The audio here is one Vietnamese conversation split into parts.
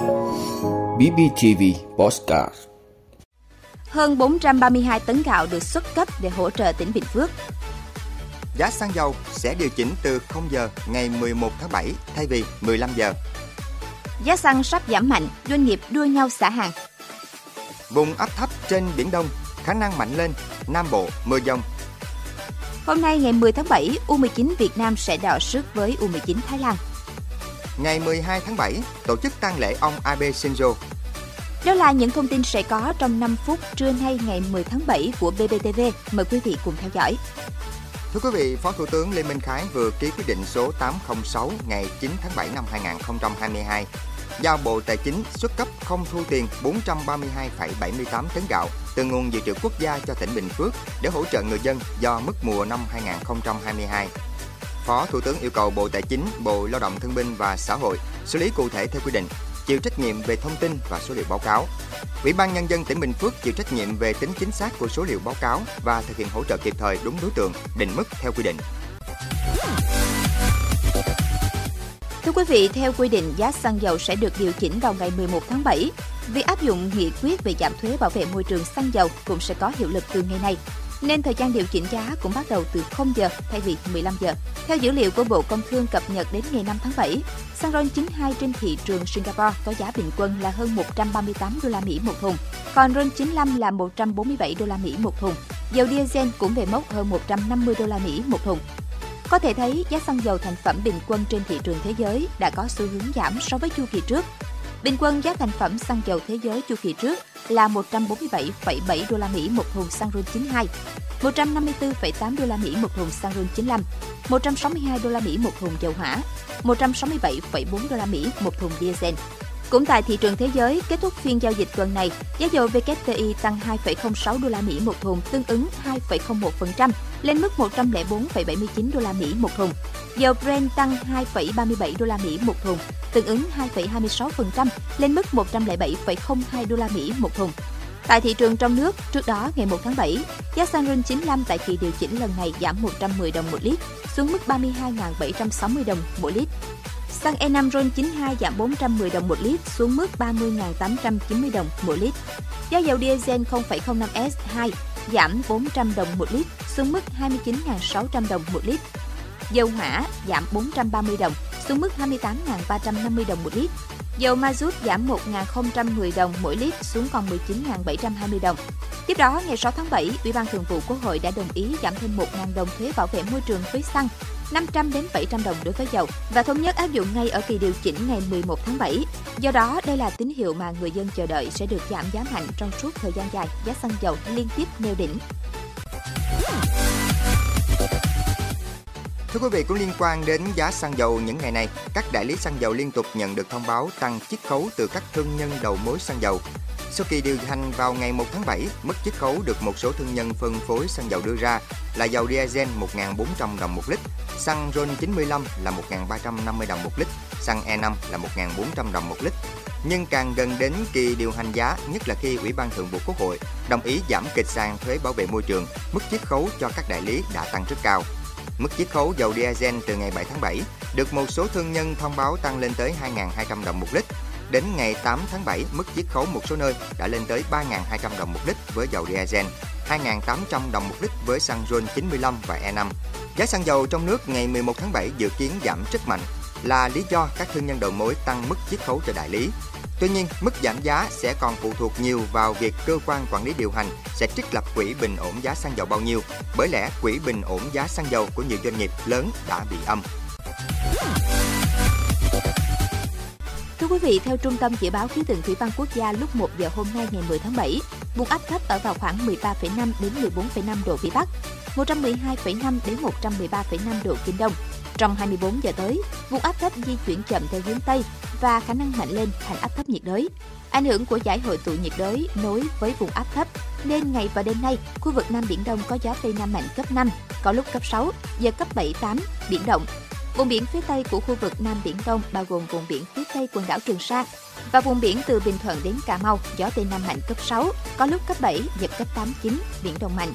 BBTV Postcard Hơn 432 tấn gạo được xuất cấp để hỗ trợ tỉnh Bình Phước. Giá xăng dầu sẽ điều chỉnh từ 0 giờ ngày 11 tháng 7 thay vì 15 giờ. Giá xăng sắp giảm mạnh, doanh nghiệp đua nhau xả hàng. Vùng áp thấp trên Biển Đông khả năng mạnh lên, Nam Bộ mưa dông. Hôm nay ngày 10 tháng 7, U19 Việt Nam sẽ đọ sức với U19 Thái Lan. Ngày 12 tháng 7, tổ chức tang lễ ông Abe Shinzo. Đó là những thông tin sẽ có trong 5 phút trưa nay ngày 10 tháng 7 của BBTV. Mời quý vị cùng theo dõi. Thưa quý vị, Phó Thủ tướng Lê Minh Khái vừa ký quyết định số 806 ngày 9 tháng 7 năm 2022 giao Bộ Tài chính xuất cấp không thu tiền 432,78 tấn gạo từ nguồn dự trữ quốc gia cho tỉnh Bình Phước để hỗ trợ người dân do mất mùa năm 2022. Phó Thủ tướng yêu cầu Bộ Tài chính, Bộ Lao động Thương binh và Xã hội xử lý cụ thể theo quy định, chịu trách nhiệm về thông tin và số liệu báo cáo. Ủy ban nhân dân tỉnh Bình Phước chịu trách nhiệm về tính chính xác của số liệu báo cáo và thực hiện hỗ trợ kịp thời đúng đối tượng, định mức theo quy định. Thưa quý vị, theo quy định, giá xăng dầu sẽ được điều chỉnh vào ngày 11 tháng 7. Việc áp dụng nghị quyết về giảm thuế bảo vệ môi trường xăng dầu cũng sẽ có hiệu lực từ ngày nay nên thời gian điều chỉnh giá cũng bắt đầu từ 0 giờ thay vì 15 giờ. Theo dữ liệu của Bộ Công Thương cập nhật đến ngày 5 tháng 7, xăng RON 92 trên thị trường Singapore có giá bình quân là hơn 138 đô la Mỹ một thùng, còn RON 95 là 147 đô la Mỹ một thùng. Dầu diesel cũng về mốc hơn 150 đô la Mỹ một thùng. Có thể thấy giá xăng dầu thành phẩm bình quân trên thị trường thế giới đã có xu hướng giảm so với chu kỳ trước. Bình quân giá thành phẩm xăng dầu thế giới chu kỳ trước là 147,7 đô la Mỹ một thùng xăng RON 92, 154,8 đô la Mỹ một thùng xăng RON 95, 162 đô la Mỹ một thùng dầu hỏa, 167,4 đô la Mỹ một thùng diesel. Cũng tại thị trường thế giới, kết thúc phiên giao dịch tuần này, giá dầu WTI tăng 2,06 đô la Mỹ một thùng, tương ứng 2,01% lên mức 104,79 đô la Mỹ một thùng. Dầu Brent tăng 2,37 đô la Mỹ một thùng, tương ứng 2,26% lên mức 107,02 đô la Mỹ một thùng. Tại thị trường trong nước, trước đó ngày 1 tháng 7, giá xăng RON 95 tại kỳ điều chỉnh lần này giảm 110 đồng một lít xuống mức 32.760 đồng mỗi lít. Xăng E5 RON 92 giảm 410 đồng một lít xuống mức 30.890 đồng mỗi lít. Giá dầu diesel 0,05S2 giảm 400 đồng một lít xuống mức 29.600 đồng một lít. Dầu hỏa giảm 430 đồng xuống mức 28.350 đồng một lít. Dầu ma rút giảm 1.010 đồng mỗi lít xuống còn 19.720 đồng. Tiếp đó, ngày 6 tháng 7, Ủy ban Thường vụ Quốc hội đã đồng ý giảm thêm 1.000 đồng thuế bảo vệ môi trường với xăng, 500 đến 700 đồng đối với dầu và thống nhất áp dụng ngay ở kỳ điều chỉnh ngày 11 tháng 7. Do đó, đây là tín hiệu mà người dân chờ đợi sẽ được giảm giá mạnh trong suốt thời gian dài, giá xăng dầu liên tiếp nêu đỉnh. Thưa quý vị, cũng liên quan đến giá xăng dầu những ngày này, các đại lý xăng dầu liên tục nhận được thông báo tăng chiết khấu từ các thương nhân đầu mối xăng dầu. Sau kỳ điều hành vào ngày 1 tháng 7, mức chiết khấu được một số thương nhân phân phối xăng dầu đưa ra là dầu diesel 1.400 đồng một lít, xăng RON 95 là 1.350 đồng một lít, xăng E5 là 1.400 đồng một lít. Nhưng càng gần đến kỳ điều hành giá, nhất là khi Ủy ban Thường vụ Quốc hội đồng ý giảm kịch sàn thuế bảo vệ môi trường, mức chiết khấu cho các đại lý đã tăng rất cao. Mức chiết khấu dầu diesel từ ngày 7 tháng 7 được một số thương nhân thông báo tăng lên tới 2.200 đồng một lít. Đến ngày 8 tháng 7, mức chiết khấu một số nơi đã lên tới 3.200 đồng một lít với dầu diesel, 2.800 đồng một lít với xăng RON 95 và E5. Giá xăng dầu trong nước ngày 11 tháng 7 dự kiến giảm rất mạnh là lý do các thương nhân đầu mối tăng mức chiết khấu cho đại lý. Tuy nhiên, mức giảm giá sẽ còn phụ thuộc nhiều vào việc cơ quan quản lý điều hành sẽ trích lập quỹ bình ổn giá xăng dầu bao nhiêu, bởi lẽ quỹ bình ổn giá xăng dầu của nhiều doanh nghiệp lớn đã bị âm. Thưa quý vị, theo Trung tâm Dự báo Khí tượng Thủy văn Quốc gia lúc 1 giờ hôm nay ngày 10 tháng 7, vùng áp thấp ở vào khoảng 13,5 đến 14,5 độ Vĩ Bắc, 112,5 đến 113,5 độ Kinh Đông. Trong 24 giờ tới, vùng áp thấp di chuyển chậm theo hướng Tây và khả năng mạnh lên thành áp thấp nhiệt đới. Ảnh hưởng của giải hội tụ nhiệt đới nối với vùng áp thấp nên ngày và đêm nay, khu vực Nam Biển Đông có gió Tây Nam mạnh cấp 5, có lúc cấp 6, giật cấp 7, 8, biển động. Vùng biển phía Tây của khu vực Nam Biển Đông bao gồm vùng biển phía Tây quần đảo Trường Sa và vùng biển từ Bình Thuận đến Cà Mau, gió Tây Nam mạnh cấp 6, có lúc cấp 7, giật cấp 8, 9, biển động mạnh.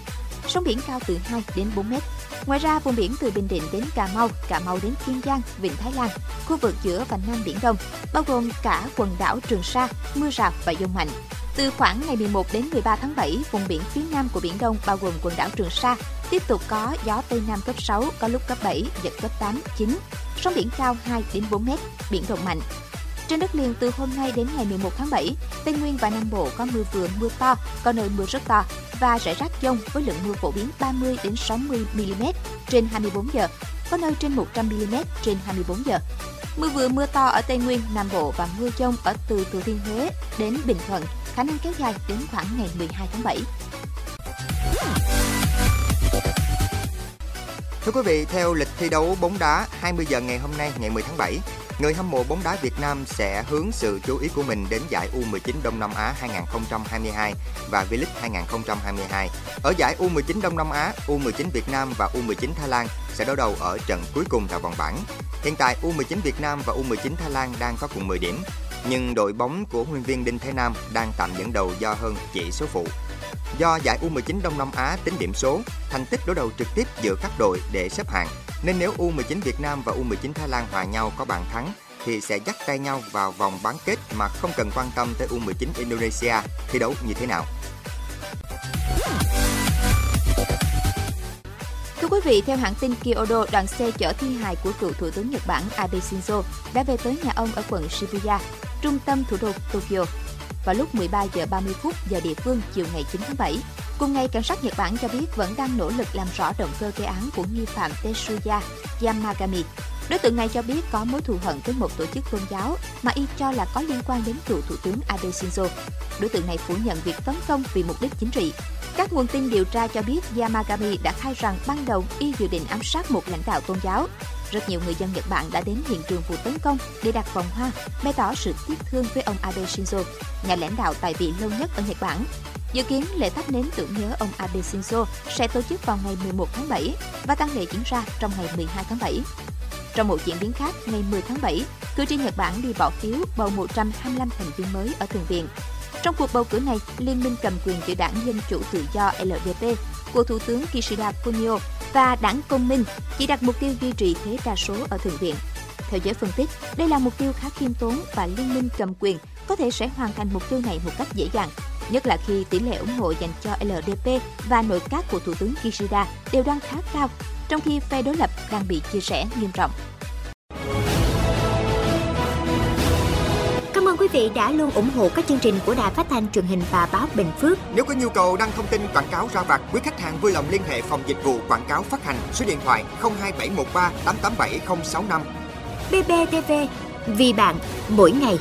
Sóng biển cao từ 2 đến 4 mét. Ngoài ra, vùng biển từ Bình Định đến Cà Mau, Cà Mau đến Kiên Giang, Vịnh Thái Lan, khu vực giữa và Nam Biển Đông, bao gồm cả quần đảo Trường Sa, mưa rào và dông mạnh. Từ khoảng ngày 11 đến 13 tháng 7, vùng biển phía nam của Biển Đông bao gồm quần đảo Trường Sa tiếp tục có gió Tây Nam cấp 6, có lúc cấp 7, giật cấp 8, 9. Sóng biển cao 2 đến 4 mét, biển động mạnh. Trên đất liền từ hôm nay đến ngày 11 tháng 7, Tây Nguyên và Nam Bộ có mưa vừa mưa to, có nơi mưa rất to và rải rác dông với lượng mưa phổ biến 30 đến 60 mm trên 24 giờ, có nơi trên 100 mm trên 24 giờ. Mưa vừa mưa to ở Tây Nguyên, Nam Bộ và mưa dông ở từ Thừa Thiên Huế đến Bình Thuận khả năng kéo dài đến khoảng ngày 12 tháng 7. Thưa quý vị, theo lịch thi đấu bóng đá 20 giờ ngày hôm nay ngày 10 tháng 7, người hâm mộ bóng đá Việt Nam sẽ hướng sự chú ý của mình đến giải U19 Đông Nam Á 2022 và V-League 2022. Ở giải U19 Đông Nam Á, U19 Việt Nam và U19 Thái Lan sẽ đối đầu ở trận cuối cùng tại vòng bảng. Hiện tại U19 Việt Nam và U19 Thái Lan đang có cùng 10 điểm, nhưng đội bóng của huấn viên Đinh Thế Nam đang tạm dẫn đầu do hơn chỉ số phụ. Do giải U19 Đông Nam Á tính điểm số, thành tích đối đầu trực tiếp giữa các đội để xếp hạng, nên nếu U19 Việt Nam và U19 Thái Lan hòa nhau có bàn thắng thì sẽ dắt tay nhau vào vòng bán kết mà không cần quan tâm tới U19 Indonesia thi đấu như thế nào. Thưa quý vị, theo hãng tin Kyodo, đoàn xe chở thi hài của cựu Thủ tướng Nhật Bản Abe Shinzo đã về tới nhà ông ở quận Shibuya, trung tâm thủ đô Tokyo vào lúc 13 giờ 30 phút giờ địa phương chiều ngày 9 tháng 7. Cùng ngày, cảnh sát Nhật Bản cho biết vẫn đang nỗ lực làm rõ động cơ gây án của nghi phạm Tetsuya Yamagami. Đối tượng này cho biết có mối thù hận với một tổ chức tôn giáo mà y cho là có liên quan đến cựu thủ tướng Abe Shinzo. Đối tượng này phủ nhận việc tấn công vì mục đích chính trị. Các nguồn tin điều tra cho biết Yamagami đã khai rằng ban đầu y dự định ám sát một lãnh đạo tôn giáo. Rất nhiều người dân Nhật Bản đã đến hiện trường vụ tấn công để đặt vòng hoa, bày tỏ sự tiếc thương với ông Abe Shinzo, nhà lãnh đạo tại vị lâu nhất ở Nhật Bản. Dự kiến lễ thắp nến tưởng nhớ ông Abe Shinzo sẽ tổ chức vào ngày 11 tháng 7 và tăng lễ diễn ra trong ngày 12 tháng 7. Trong một diễn biến khác, ngày 10 tháng 7, cử tri Nhật Bản đi bỏ phiếu bầu 125 thành viên mới ở Thượng viện. Trong cuộc bầu cử này, Liên minh cầm quyền giữa đảng Dân Chủ Tự do LDP của Thủ tướng Kishida Fumio và đảng Công minh chỉ đặt mục tiêu duy trì thế đa số ở Thượng viện. Theo giới phân tích, đây là mục tiêu khá khiêm tốn và Liên minh cầm quyền có thể sẽ hoàn thành mục tiêu này một cách dễ dàng, nhất là khi tỷ lệ ủng hộ dành cho LDP và nội các của Thủ tướng Kishida đều đang khá cao, trong khi phe đối lập đang bị chia rẽ nghiêm trọng. Cảm ơn quý vị đã luôn ủng hộ các chương trình của Đài Phát thanh truyền hình và báo Bình Phước. Nếu có nhu cầu đăng thông tin quảng cáo ra vặt, quý khách hàng vui lòng liên hệ phòng dịch vụ quảng cáo phát hành số điện thoại 02713 887065. BBTV, vì bạn, mỗi ngày.